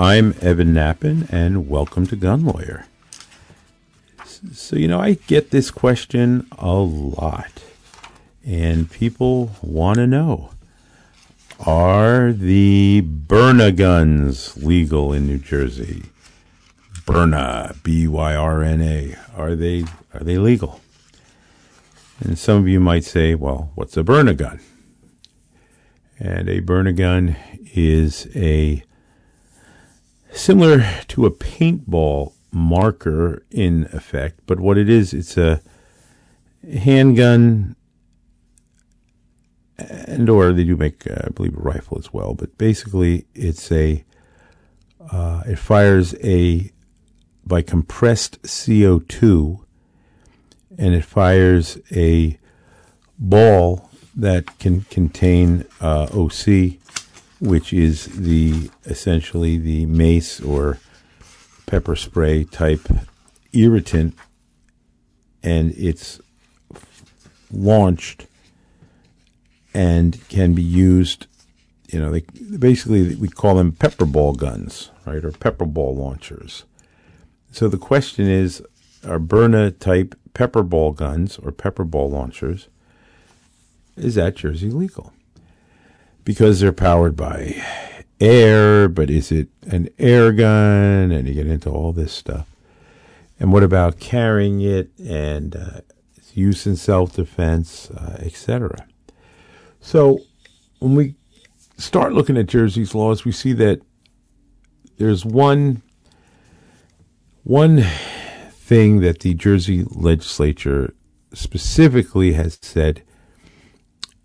I'm Evan Nappen, and welcome to Gun Lawyer. So, you know, I get this question a lot, and people want to know Are the Byrna guns legal in New Jersey? Byrna, B Y R N A. Are they, are they legal? And some of you might say, well, what's a Byrna gun? And a Byrna gun is a similar to a paintball marker in effect, but what it is, it's a handgun, and or they do make, uh, I believe, a rifle as well. But basically, it's a uh, it fires a by compressed CO two, and it fires a ball that can contain uh, OC, which is the essentially the mace or pepper spray type irritant, and it's launched and can be used. You know, they basically we call them pepper ball guns, right, or pepper ball launchers. So the question is, are Byrna type pepper ball guns or pepper ball launchers is that Jersey legal? Because they're powered by air, but is it an air gun? And you get into all this stuff. And what about carrying it and uh, use in self defense, uh, etc.? So when we start looking at Jersey's laws, we see that there's one one thing that the Jersey legislature specifically has said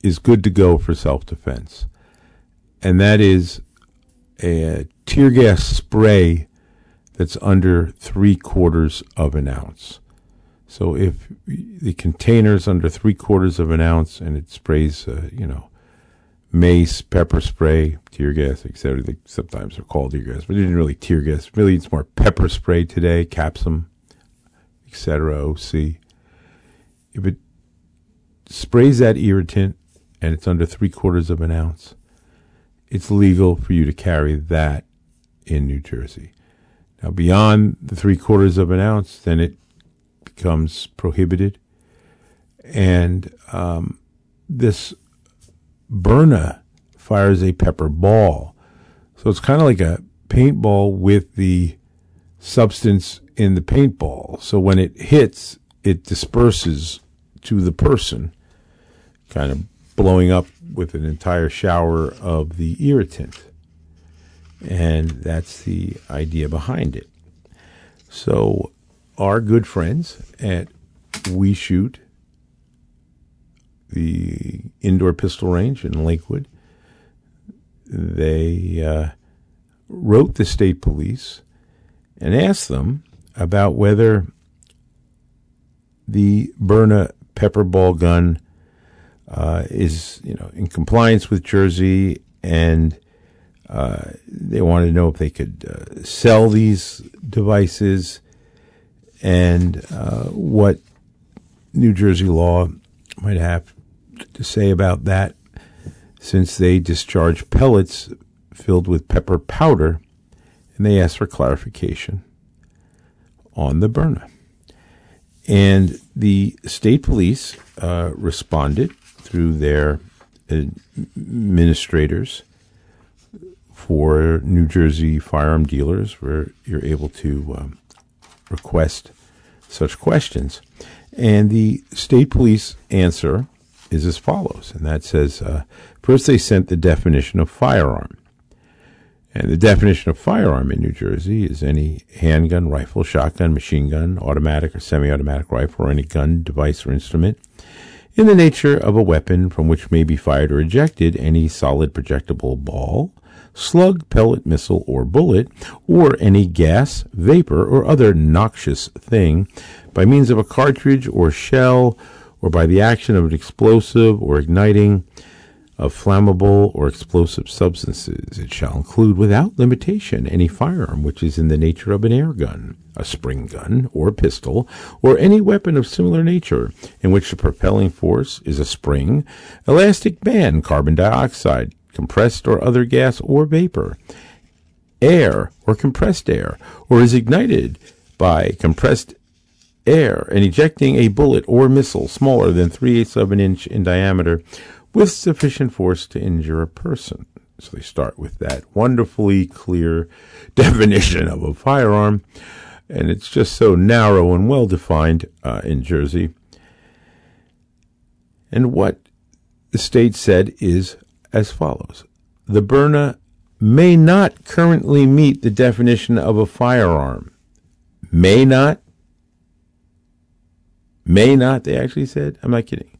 is good to go for self defense, and that is a tear gas spray that's under three quarters of an ounce. So if the container is under three quarters of an ounce and it sprays, uh, you know, mace, pepper spray, tear gas, etc. They sometimes are called tear gas, but it isn't really tear gas. Really, it's more pepper spray today, capsum, etc. OC. If it sprays that irritant and it's under three quarters of an ounce, it's legal for you to carry that in New Jersey. Now, beyond the three quarters of an ounce, then it becomes prohibited. And um, this Byrna fires a pepper ball. So it's kind of like a paintball with the substance in the paintball. So when it hits, it disperses to the person, kind of blowing up with an entire shower of the irritant. And that's the idea behind it. So, our good friends at We Shoot, the indoor pistol range in Lakewood, they uh, wrote the state police and asked them about whether the Byrna pepper ball gun uh, is you know in compliance with Jersey, and uh, they wanted to know if they could uh, sell these devices and uh, what New Jersey law might have to say about that, since they discharge pellets filled with pepper powder, and they asked for clarification on the Byrna. And the state police uh, responded through their administrators for New Jersey firearm dealers, where you're able to um, request such questions. And the state police answer is as follows, and that says uh, first they sent the definition of firearm. And the definition of firearm in New Jersey is any handgun, rifle, shotgun, machine gun, automatic or semi automatic rifle, or any gun, device, or instrument in the nature of a weapon from which may be fired or ejected any solid projectile ball, slug, pellet, missile, or bullet, or any gas, vapor, or other noxious thing by means of a cartridge or shell or by the action of an explosive or igniting of flammable or explosive substances. It shall include without limitation any firearm which is in the nature of an air gun, a spring gun, or pistol, or any weapon of similar nature in which the propelling force is a spring, elastic band, carbon dioxide, compressed or other gas or vapor, air or compressed air, or is ignited by compressed air and ejecting a bullet or missile smaller than 3 eighths of an inch in diameter with sufficient force to injure a person. So they start with that wonderfully clear definition of a firearm, and it's just so narrow and well defined uh, in Jersey. And what the state said is as follows The Byrna may not currently meet the definition of a firearm. May not? May not, they actually said? I'm not kidding.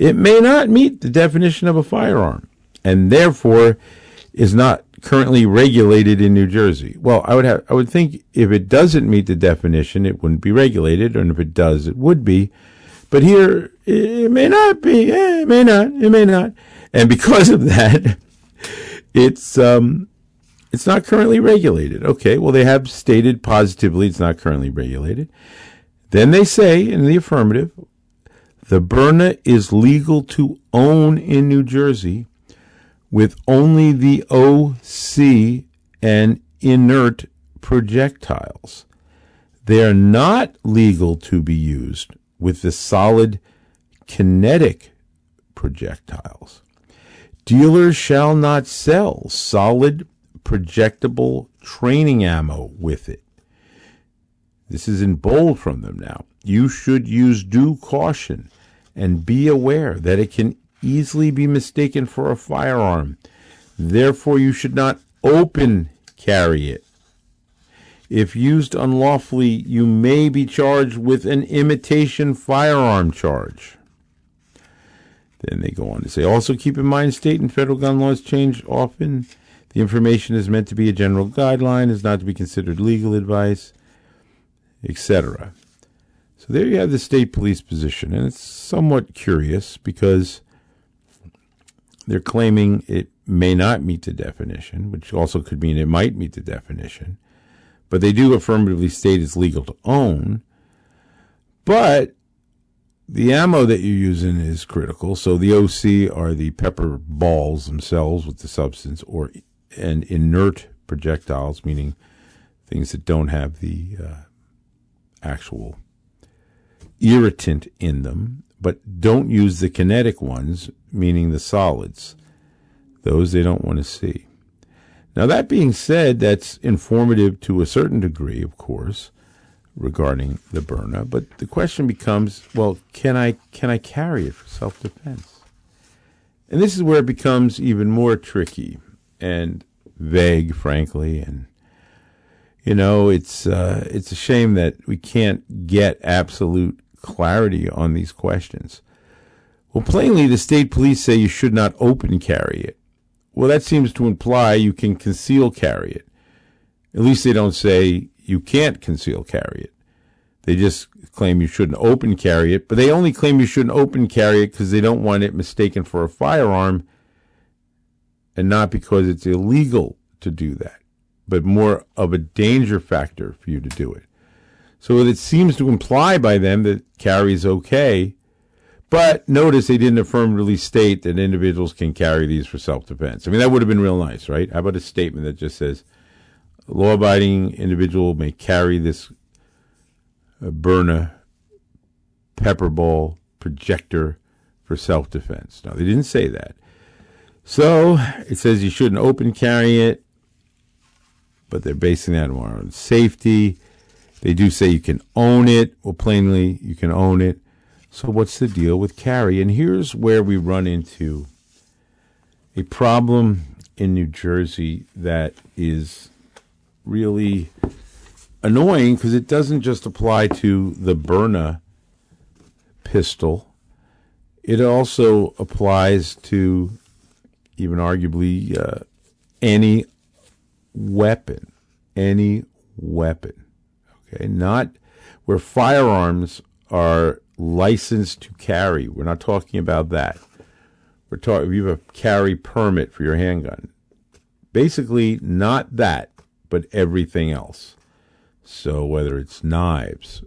It may not meet the definition of a firearm and therefore is not currently regulated in New Jersey. Well, I would have, I would think if it doesn't meet the definition, it wouldn't be regulated, and if it does, it would be. But here, it may not be. Eh, it may not. It may not. And because of that, it's um, it's not currently regulated. Okay. Well, they have stated positively it's not currently regulated. Then they say in the affirmative, the Byrna is legal to own in New Jersey with only the OC and inert projectiles. They are not legal to be used with the solid kinetic projectiles. Dealers shall not sell solid projectile training ammo with it. This is in bold from them now. You should use due caution and be aware that it can easily be mistaken for a firearm. Therefore, you should not open carry it. If used unlawfully, you may be charged with an imitation firearm charge. Then they go on to say, also keep in mind state and federal gun laws change often. The information is meant to be a general guideline, is not to be considered legal advice, etc. There you have the state police position, and it's somewhat curious because they're claiming it may not meet the definition, which also could mean it might meet the definition. But they do affirmatively state it's legal to own. But the ammo that you're using is critical. So the OC are the pepper balls themselves with the substance, or and inert projectiles, meaning things that don't have the uh, actual irritant in them but don't use the kinetic ones, meaning the solids. Those they don't want to see. Now, that being said, that's informative to a certain degree, of course, regarding the Byrna. But the question becomes, well, can I can I carry it for self-defense? And this is where it becomes even more tricky and vague, frankly. And you know, it's uh, it's a shame that we can't get absolute clarity on these questions. Well, plainly, the state police say you should not open carry it. Well, that seems to imply you can conceal carry it. At least they don't say you can't conceal carry it. They just claim you shouldn't open carry it, but they only claim you shouldn't open carry it because they don't want it mistaken for a firearm and not because it's illegal to do that, but more of a danger factor for you to do it. So it seems to imply by them that carry is okay. But notice they didn't affirmatively state that individuals can carry these for self defense. I mean, that would have been real nice, right? How about a statement that just says, law abiding individual may carry this uh, Byrna pepper ball projector for self defense. No, they didn't say that. So it says you shouldn't open carry it, but they're basing that more on safety. They do say you can own it. Well, plainly, you can own it. So, what's the deal with carry? And here's where we run into a problem in New Jersey that is really annoying because it doesn't just apply to the Byrna pistol, it also applies to even arguably uh, any weapon. Any weapon. Okay, not where firearms are licensed to carry. We're not talking about that. We're talking you have a carry permit for your handgun. Basically, not that, but everything else. So whether it's knives,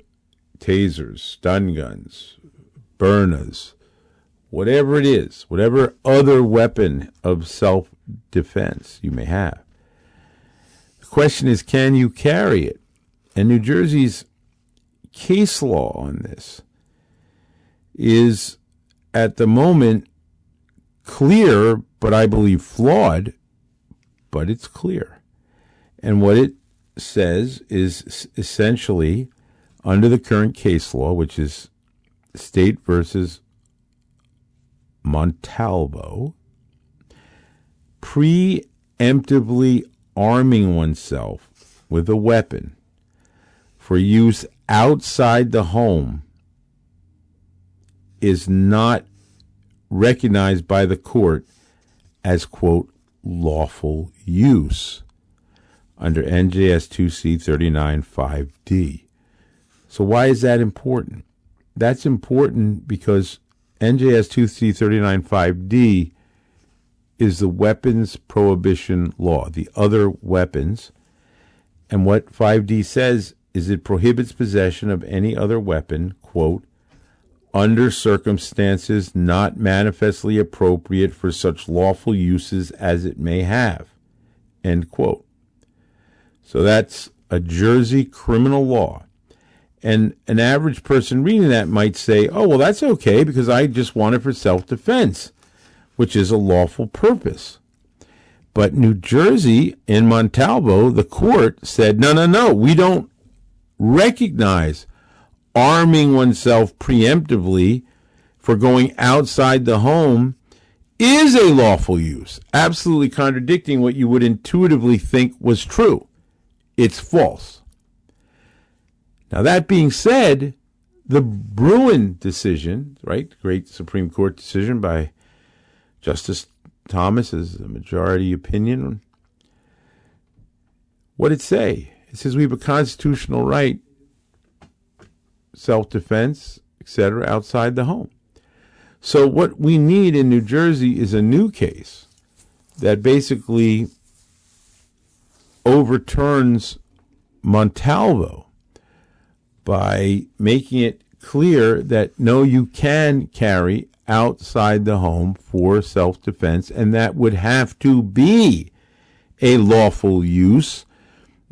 tasers, stun guns, Byrnas, whatever it is, whatever other weapon of self defense you may have. The question is, can you carry it? And New Jersey's case law on this is at the moment clear, but I believe flawed, but it's clear. And what it says is essentially under the current case law, which is state versus Montalvo, preemptively arming oneself with a weapon for use outside the home is not recognized by the court as, quote, lawful use under NJS 2C 395D. So, why is that important? That's important because NJS 2C 395D is the weapons prohibition law, the other weapons. And what 5D says is it prohibits possession of any other weapon, quote, under circumstances not manifestly appropriate for such lawful uses as it may have, end quote. So that's a Jersey criminal law. And an average person reading that might say, oh, well, that's okay because I just want it for self defense, which is a lawful purpose. But New Jersey in Montalvo, the court said, no, no, no, we don't recognize arming oneself preemptively for going outside the home is a lawful use, absolutely contradicting what you would intuitively think was true. It's false. Now, that being said, the Bruen decision, right, great Supreme Court decision by Justice Thomas as a majority opinion, what did it say? It says we have a constitutional right self defense, etc., outside the home. So, what we need in New Jersey is a new case that basically overturns Montalvo by making it clear that no, you can carry outside the home for self defense, and that would have to be a lawful use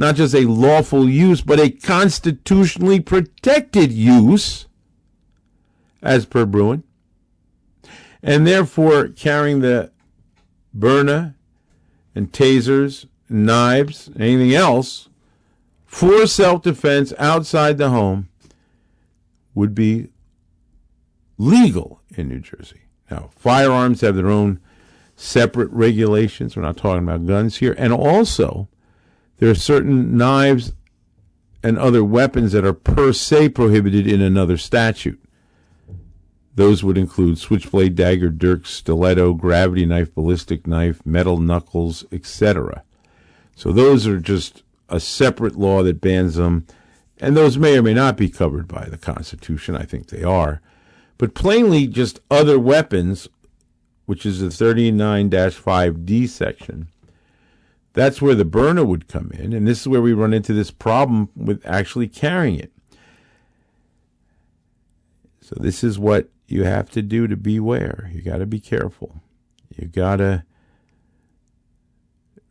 not just a lawful use, but a constitutionally protected use, as per Bruen, and therefore carrying the Byrna and tasers, knives, anything else for self defense outside the home would be legal in New Jersey. Now, firearms have their own separate regulations. We're not talking about guns here. And also, there are certain knives and other weapons that are per se prohibited in another statute. Those would include switchblade, dagger, dirk, stiletto, gravity knife, ballistic knife, metal knuckles, etc. So those are just a separate law that bans them, and those may or may not be covered by the Constitution. I think they are. But plainly, just other weapons, which is the 39 5D section, that's where the Byrna would come in, and this is where we run into this problem with actually carrying it. So this is what you have to do to beware. You got to be careful. You got to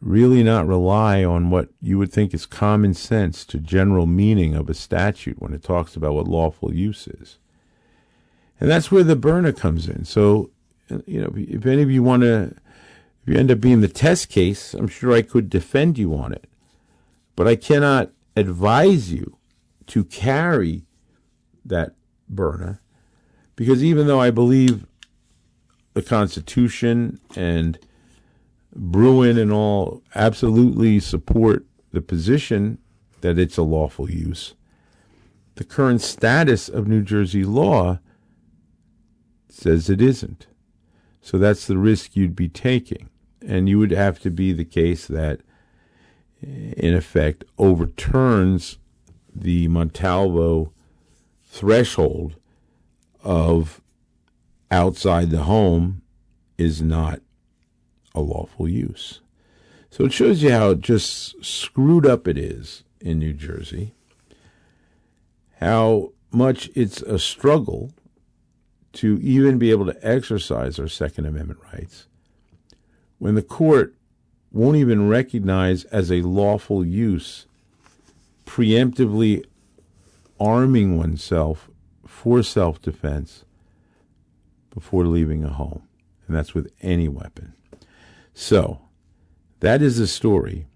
really not rely on what you would think is common sense to general meaning of a statute when it talks about what lawful use is. And that's where the Byrna comes in. So, you know, if any of you want to you end up being the test case, I'm sure I could defend you on it. But I cannot advise you to carry that Byrna because even though I believe the Constitution and Bruen and all absolutely support the position that it's a lawful use, the current status of New Jersey law says it isn't. So that's the risk you'd be taking. And you would have to be the case that, in effect, overturns the Montalvo threshold of outside the home is not a lawful use. So it shows you how just screwed up it is in New Jersey, how much it's a struggle to even be able to exercise our Second Amendment rights when the court won't even recognize as a lawful use preemptively arming oneself for self defense before leaving a home. And that's with any weapon. So, that is the story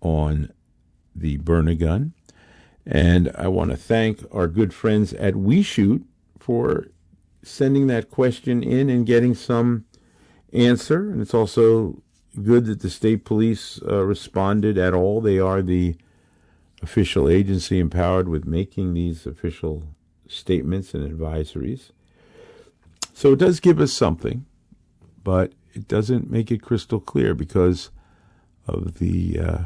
on the Byrna gun. And I want to thank our good friends at We Shoot for sending that question in and getting some answer. And it's also good that the state police uh, responded at all. They are the official agency empowered with making these official statements and advisories. So it does give us something, but it doesn't make it crystal clear because of the uh,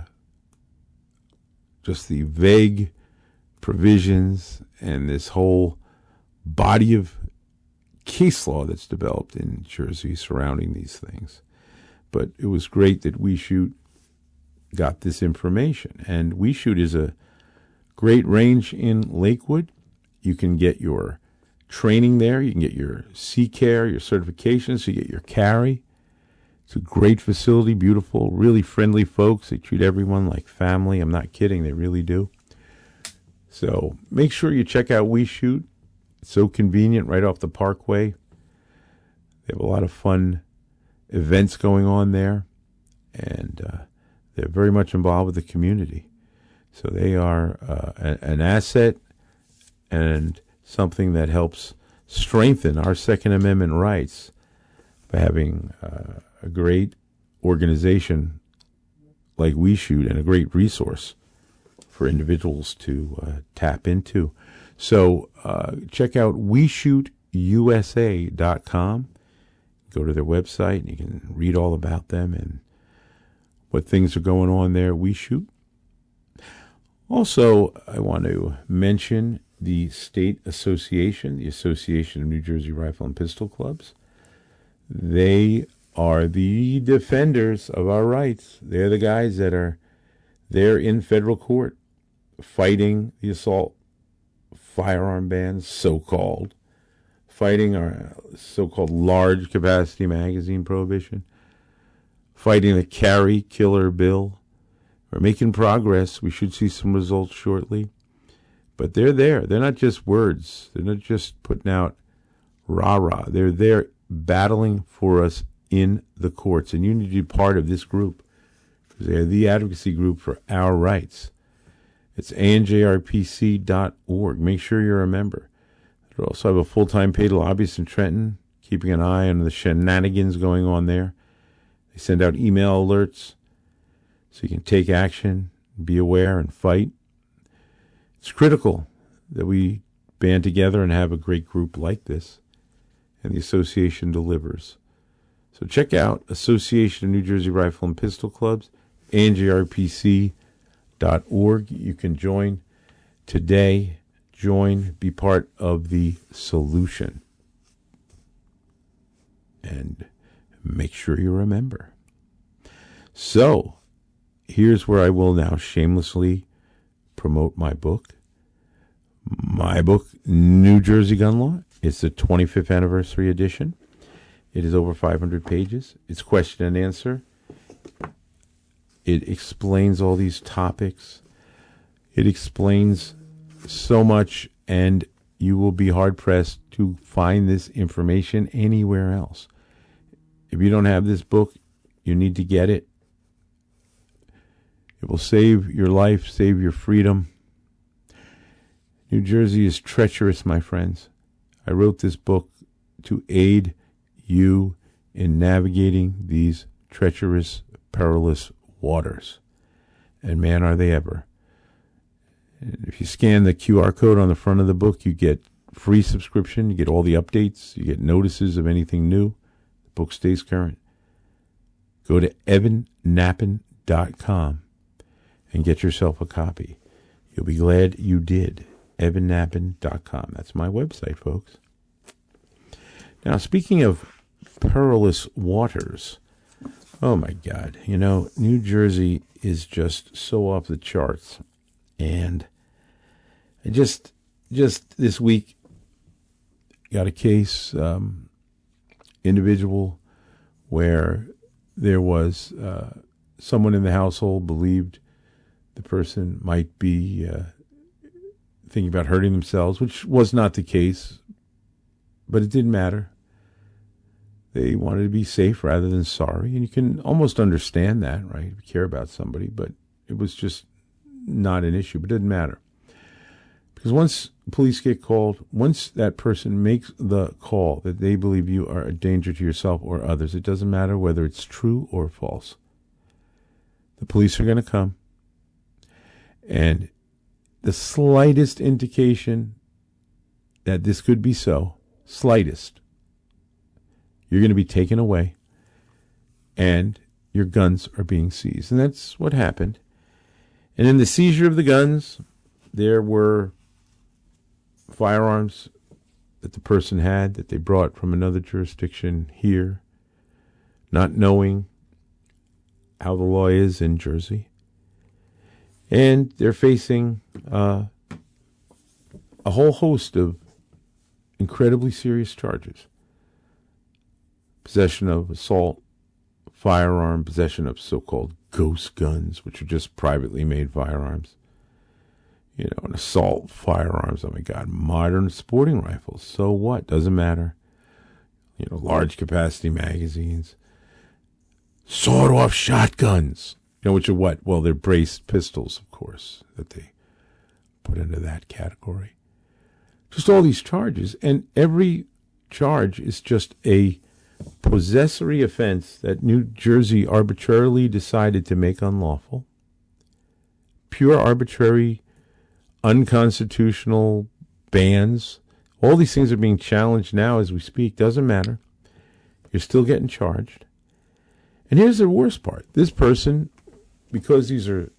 just the vague provisions and this whole body of case law that's developed in Jersey surrounding these things. But it was great that We Shoot got this information. And We Shoot is a great range in Lakewood. You can get your training there. You can get your C-Care, your certifications. You get your carry. It's a great facility, beautiful, really friendly folks. They treat everyone like family. I'm not kidding. They really do. So make sure you check out We Shoot. So convenient right off the parkway. They have a lot of fun events going on there. And uh, they're very much involved with the community. So they are uh, an asset and something that helps strengthen our Second Amendment rights by having uh, a great organization like We Shoot and a great resource for individuals to uh, tap into. So uh, check out WeShootUSA.com. Go to their website and you can read all about them and what things are going on there. We shoot. Also, I want to mention the State Association, the Association of New Jersey Rifle and Pistol Clubs. They are the defenders of our rights. They're the guys that are there in federal court fighting the assault firearm bans, so called, fighting uh, our so called large capacity magazine prohibition, fighting the carry killer bill. We're making progress. We should see some results shortly. But they're there. They're not just words. They're not just putting out rah rah. They're there battling for us in the courts. And you need to be part of this group because they're the advocacy group for our rights. It's anjrpc.org. Make sure you're a member. They also have a full time paid lobbyist in Trenton, keeping an eye on the shenanigans going on there. They send out email alerts so you can take action, be aware, and fight. It's critical that we band together and have a great group like this, and the association delivers. So check out Association of New Jersey Rifle and Pistol Clubs, anjrpc.org. You can join today. Join, be part of the solution. And make sure you remember. So, here's where I will now shamelessly promote my book. My book, New Jersey Gun Law. It's the 25th anniversary edition. It is over 500 pages. It's question and answer. It explains all these topics. It explains so much, and you will be hard pressed to find this information anywhere else. If you don't have this book, you need to get it. It will save your life, save your freedom. New Jersey is treacherous, my friends. I wrote this book to aid you in navigating these treacherous, perilous waters. And man, are they ever. If you scan the QR code on the front of the book, you get free subscription, you get all the updates, you get notices of anything new. The book stays current. Go to evannappen.com and get yourself a copy. You'll be glad you did. evannappen.com. That's my website, folks. Now, speaking of perilous waters, oh my God, you know, New Jersey is just so off the charts. And I just, just this week, got a case, um, individual where there was uh, someone in the household believed the person might be uh, thinking about hurting themselves, which was not the case, but it didn't matter. They wanted to be safe rather than sorry, and you can almost understand that, right? You care about somebody, but it was just not an issue, but it didn't matter. Because once police get called, once that person makes the call that they believe you are a danger to yourself or others, it doesn't matter whether it's true or false. The police are going to come. And the slightest indication that this could be so, slightest, you're going to be taken away and your guns are being seized. And that's what happened. And in the seizure of the guns, there were firearms that the person had that they brought from another jurisdiction here, not knowing how the law is in Jersey. And they're facing uh, a whole host of incredibly serious charges possession of assault, firearm, possession of so called ghost guns, which are just privately made firearms. You know, assault firearms. Oh my God, modern sporting rifles. So what? Doesn't matter. You know, large capacity magazines, sawed off shotguns. You know, which are what? Well, they're braced pistols, of course, that they put into that category. Just all these charges, and every charge is just a possessory offense that New Jersey arbitrarily decided to make unlawful. Pure arbitrary, unconstitutional bans. All these things are being challenged now as we speak. Doesn't matter. You're still getting charged. And here's the worst part. This person, because these are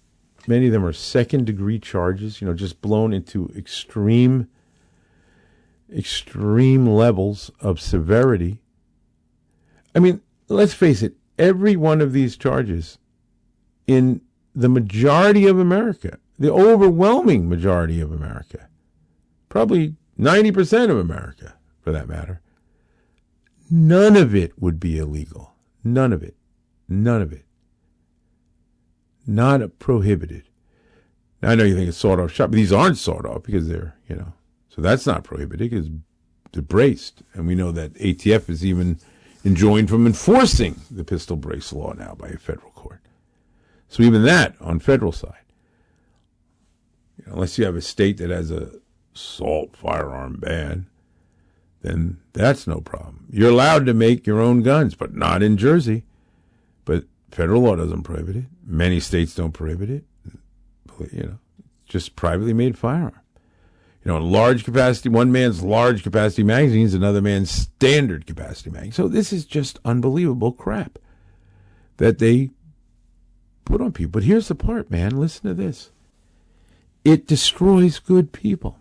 many of them are second degree charges, you know, just blown into extreme extreme levels of severity I mean, let's face it, every one of these charges in the majority of America, the overwhelming majority of America, probably 90% of America for that matter, none of it would be illegal. None of it. None of it. Not prohibited. Now, I know you think it's sawed off shot, but these aren't sawed off because they're, you know, so that's not prohibited because they're braced. And we know that ATF is even enjoined from enforcing the pistol brace law now by a federal court. So even that on federal side, unless you have a state that has a assault firearm ban, then that's no problem. You're allowed to make your own guns, but not in Jersey. But federal law doesn't prohibit it. Many states don't prohibit it. You know, just privately made firearm you know, large capacity, one man's large capacity magazines, another man's standard capacity magazine. So this is just unbelievable crap that they put on people. But here's the part, man. Listen to this. It destroys good people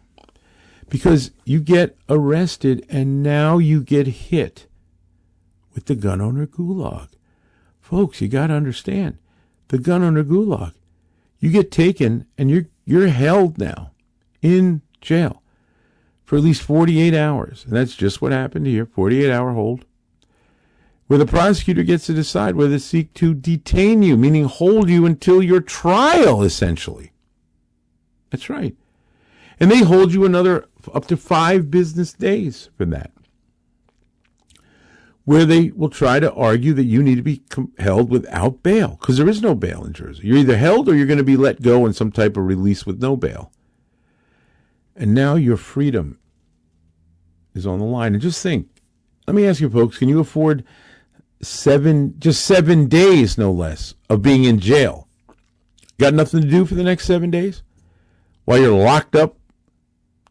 because you get arrested and now you get hit with the gun owner gulag. Folks, you got to understand the gun owner gulag. You get taken and you're you're held now in jail for at least 48 hours. And that's just what happened here 48 hour hold, where the prosecutor gets to decide whether to seek to detain you, meaning hold you until your trial, essentially. That's right. And they hold you another up to five business days for that, where they will try to argue that you need to be held without bail, because there is no bail in Jersey. You're either held or you're going to be let go in some type of release with no bail. And now your freedom is on the line. And just think, let me ask you folks, can you afford seven, just seven days, no less, of being in jail? Got nothing to do for the next seven days? While you're locked up,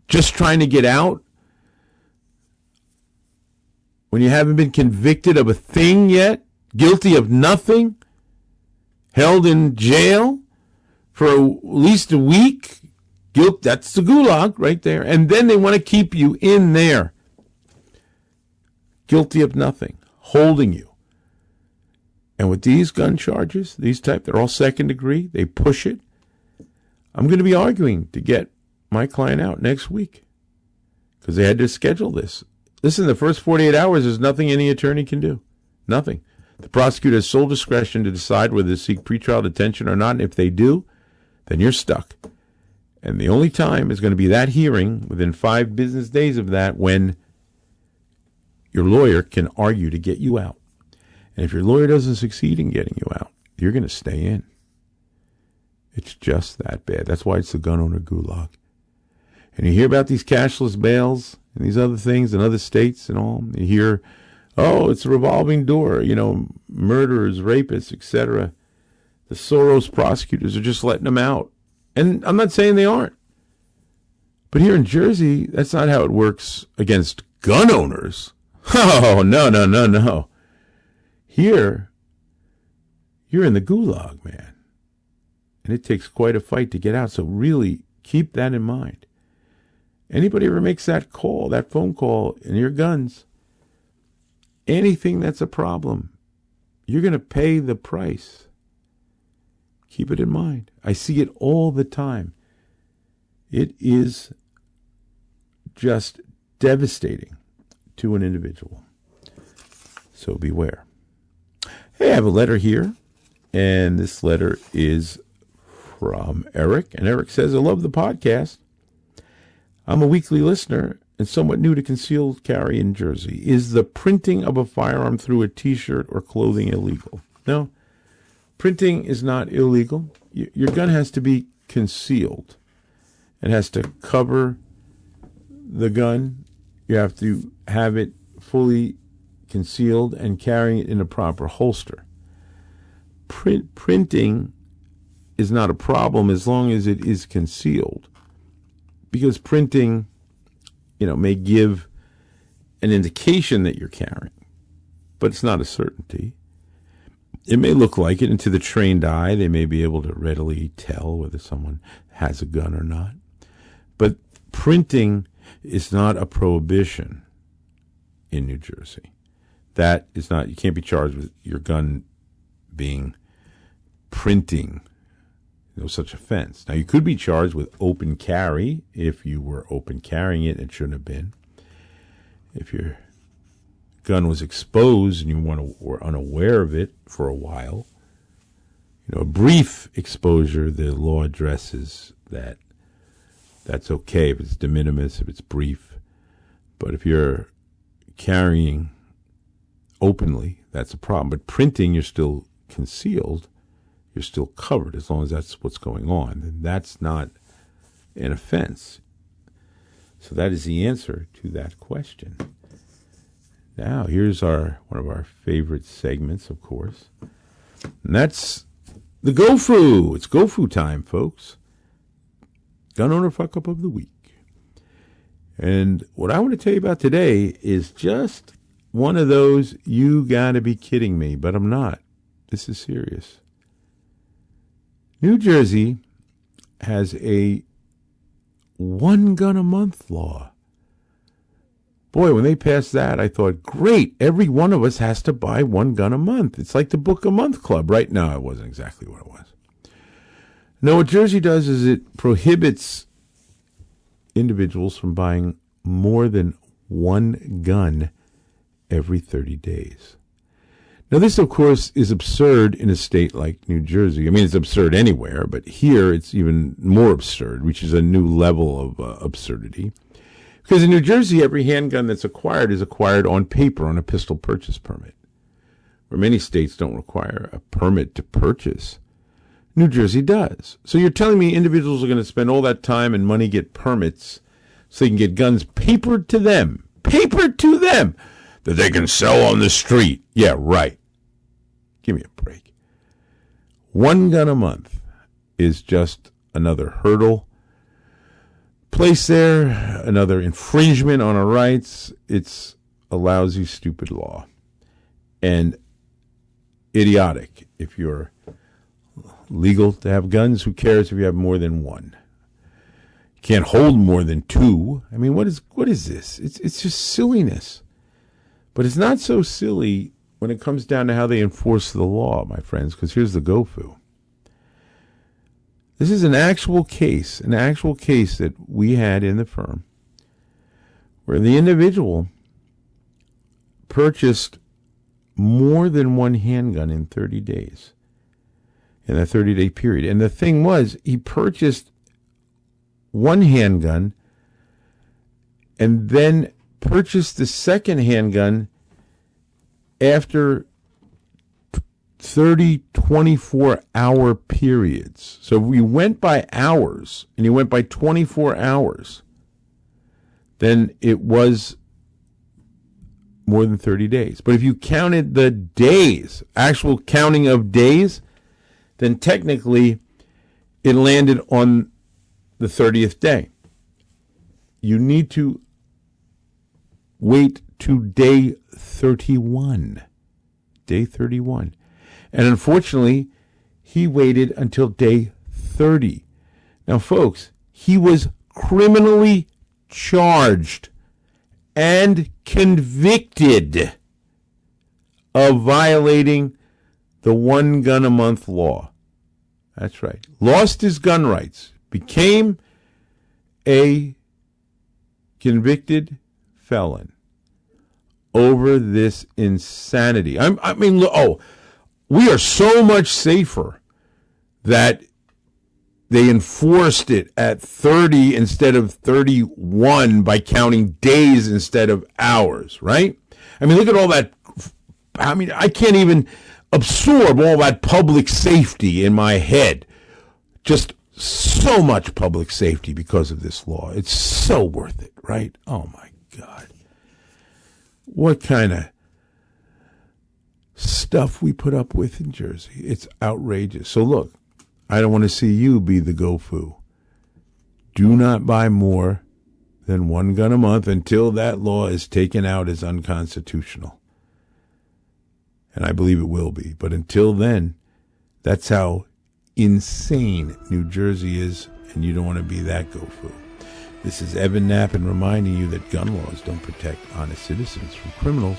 just trying to get out? When you haven't been convicted of a thing yet? Guilty of nothing? Held in jail for at least a week? Guilt, that's the gulag right there. And then they want to keep you in there. Guilty of nothing, holding you. And with these gun charges, these type, they're all second degree. They push it. I'm going to be arguing to get my client out next week because they had to schedule this. Listen, the first 48 hours, there's nothing any attorney can do. Nothing. The prosecutor has sole discretion to decide whether to seek pretrial detention or not, and if they do, then you're stuck. And the only time is going to be that hearing within five business days of that when your lawyer can argue to get you out. And if your lawyer doesn't succeed in getting you out, you're going to stay in. It's just that bad. That's why it's the gun owner gulag. And you hear about these cashless bails and these other things in other states and all. You hear, oh, it's a revolving door, you know, murderers, rapists, etc. The Soros prosecutors are just letting them out. And I'm not saying they aren't. But here in Jersey, that's not how it works against gun owners. Oh, no, no, no, no. Here, you're in the gulag, man. And it takes quite a fight to get out. So really keep that in mind. Anybody ever makes that call, that phone call, and your guns, anything that's a problem, you're going to pay the price. Keep it in mind. I see it all the time. It is just devastating to an individual. So beware. Hey, I have a letter here, and this letter is from Eric. And Eric says, I love the podcast. I'm a weekly listener and somewhat new to concealed carry in Jersey. Is the printing of a firearm through a t shirt or clothing illegal? No. Printing is not illegal. Your gun has to be concealed. It has to cover the gun. You have to have it fully concealed and carrying it in a proper holster. Print, printing is not a problem as long as it is concealed because printing, you know, may give an indication that you're carrying, but it's not a certainty. It may look like it, and to the trained eye, they may be able to readily tell whether someone has a gun or not. But printing is not a prohibition in New Jersey. That is not, you can't be charged with your gun being printing no such offense. Now, you could be charged with open carry if you were open carrying it it shouldn't have been. If your gun was exposed and you were unaware of it for a while, you know, a brief exposure, the law addresses that. That's okay if it's de minimis, if it's brief. But if you're carrying openly, that's a problem. But printing, you're still concealed you're still covered as long as that's what's going on. And that's not an offense. So that is the answer to that question. Now, here's our one of our favorite segments, of course. And that's the GoFu. It's GoFu time, folks. Gun owner fuck up of the week. And what I want to tell you about today is just one of those you gotta be kidding me, but I'm not. This is serious. New Jersey has a one gun a month law. Boy, when they passed that, I thought, great, every one of us has to buy one gun a month. It's like the Book a Month Club. Right now, it wasn't exactly what it was. Now, what Jersey does is it prohibits individuals from buying more than one gun every 30 days. Now, this, of course, is absurd in a state like New Jersey. I mean, it's absurd anywhere, but here it's even more absurd, which is a new level of uh, absurdity. Because in New Jersey, every handgun that's acquired is acquired on paper on a pistol purchase permit, where many states don't require a permit to purchase. New Jersey does. So you're telling me individuals are going to spend all that time and money get permits so they can get guns papered to them, papered to them that they can sell on the street. Yeah, right. Give me a break. One gun a month is just another hurdle placed there, another infringement on our rights. It's a lousy, stupid law. And idiotic. If you're legal to have guns, who cares if you have more than one? You can't hold more than two. I mean, what is what is this? It's it's just silliness. But it's not so silly when it comes down to how they enforce the law, my friends, because here's the GoFu. This is an actual case, an actual case that we had in the firm where the individual purchased more than one handgun in 30 days, in a 30 day period. And the thing was, he purchased one handgun and then purchased the second handgun after 30, 24 hour periods. So if we went by hours and you went by 24 hours. Then it was more than 30 days. But if you counted the days, actual counting of days, then technically it landed on the 30th day. You need to wait to day 31. Day 31. And unfortunately, he waited until day 30. Now, folks, he was criminally charged and convicted of violating the one gun a month law. That's right. Lost his gun rights, became a convicted felon over this insanity. I'm, I mean, oh, we are so much safer that they enforced it at 30 instead of 31 by counting days instead of hours, right? I mean, look at all that. I mean, I can't even absorb all that public safety in my head. Just so much public safety because of this law. It's so worth it, right? Oh my God. What kind of stuff we put up with in Jersey? It's outrageous. So look, I don't want to see you be the GoFu. Do not buy more than one gun a month until that law is taken out as unconstitutional. And I believe it will be. But until then, that's how insane New Jersey is, and you don't want to be that GoFu. This is Evan Nappen reminding you that gun laws don't protect honest citizens from criminals,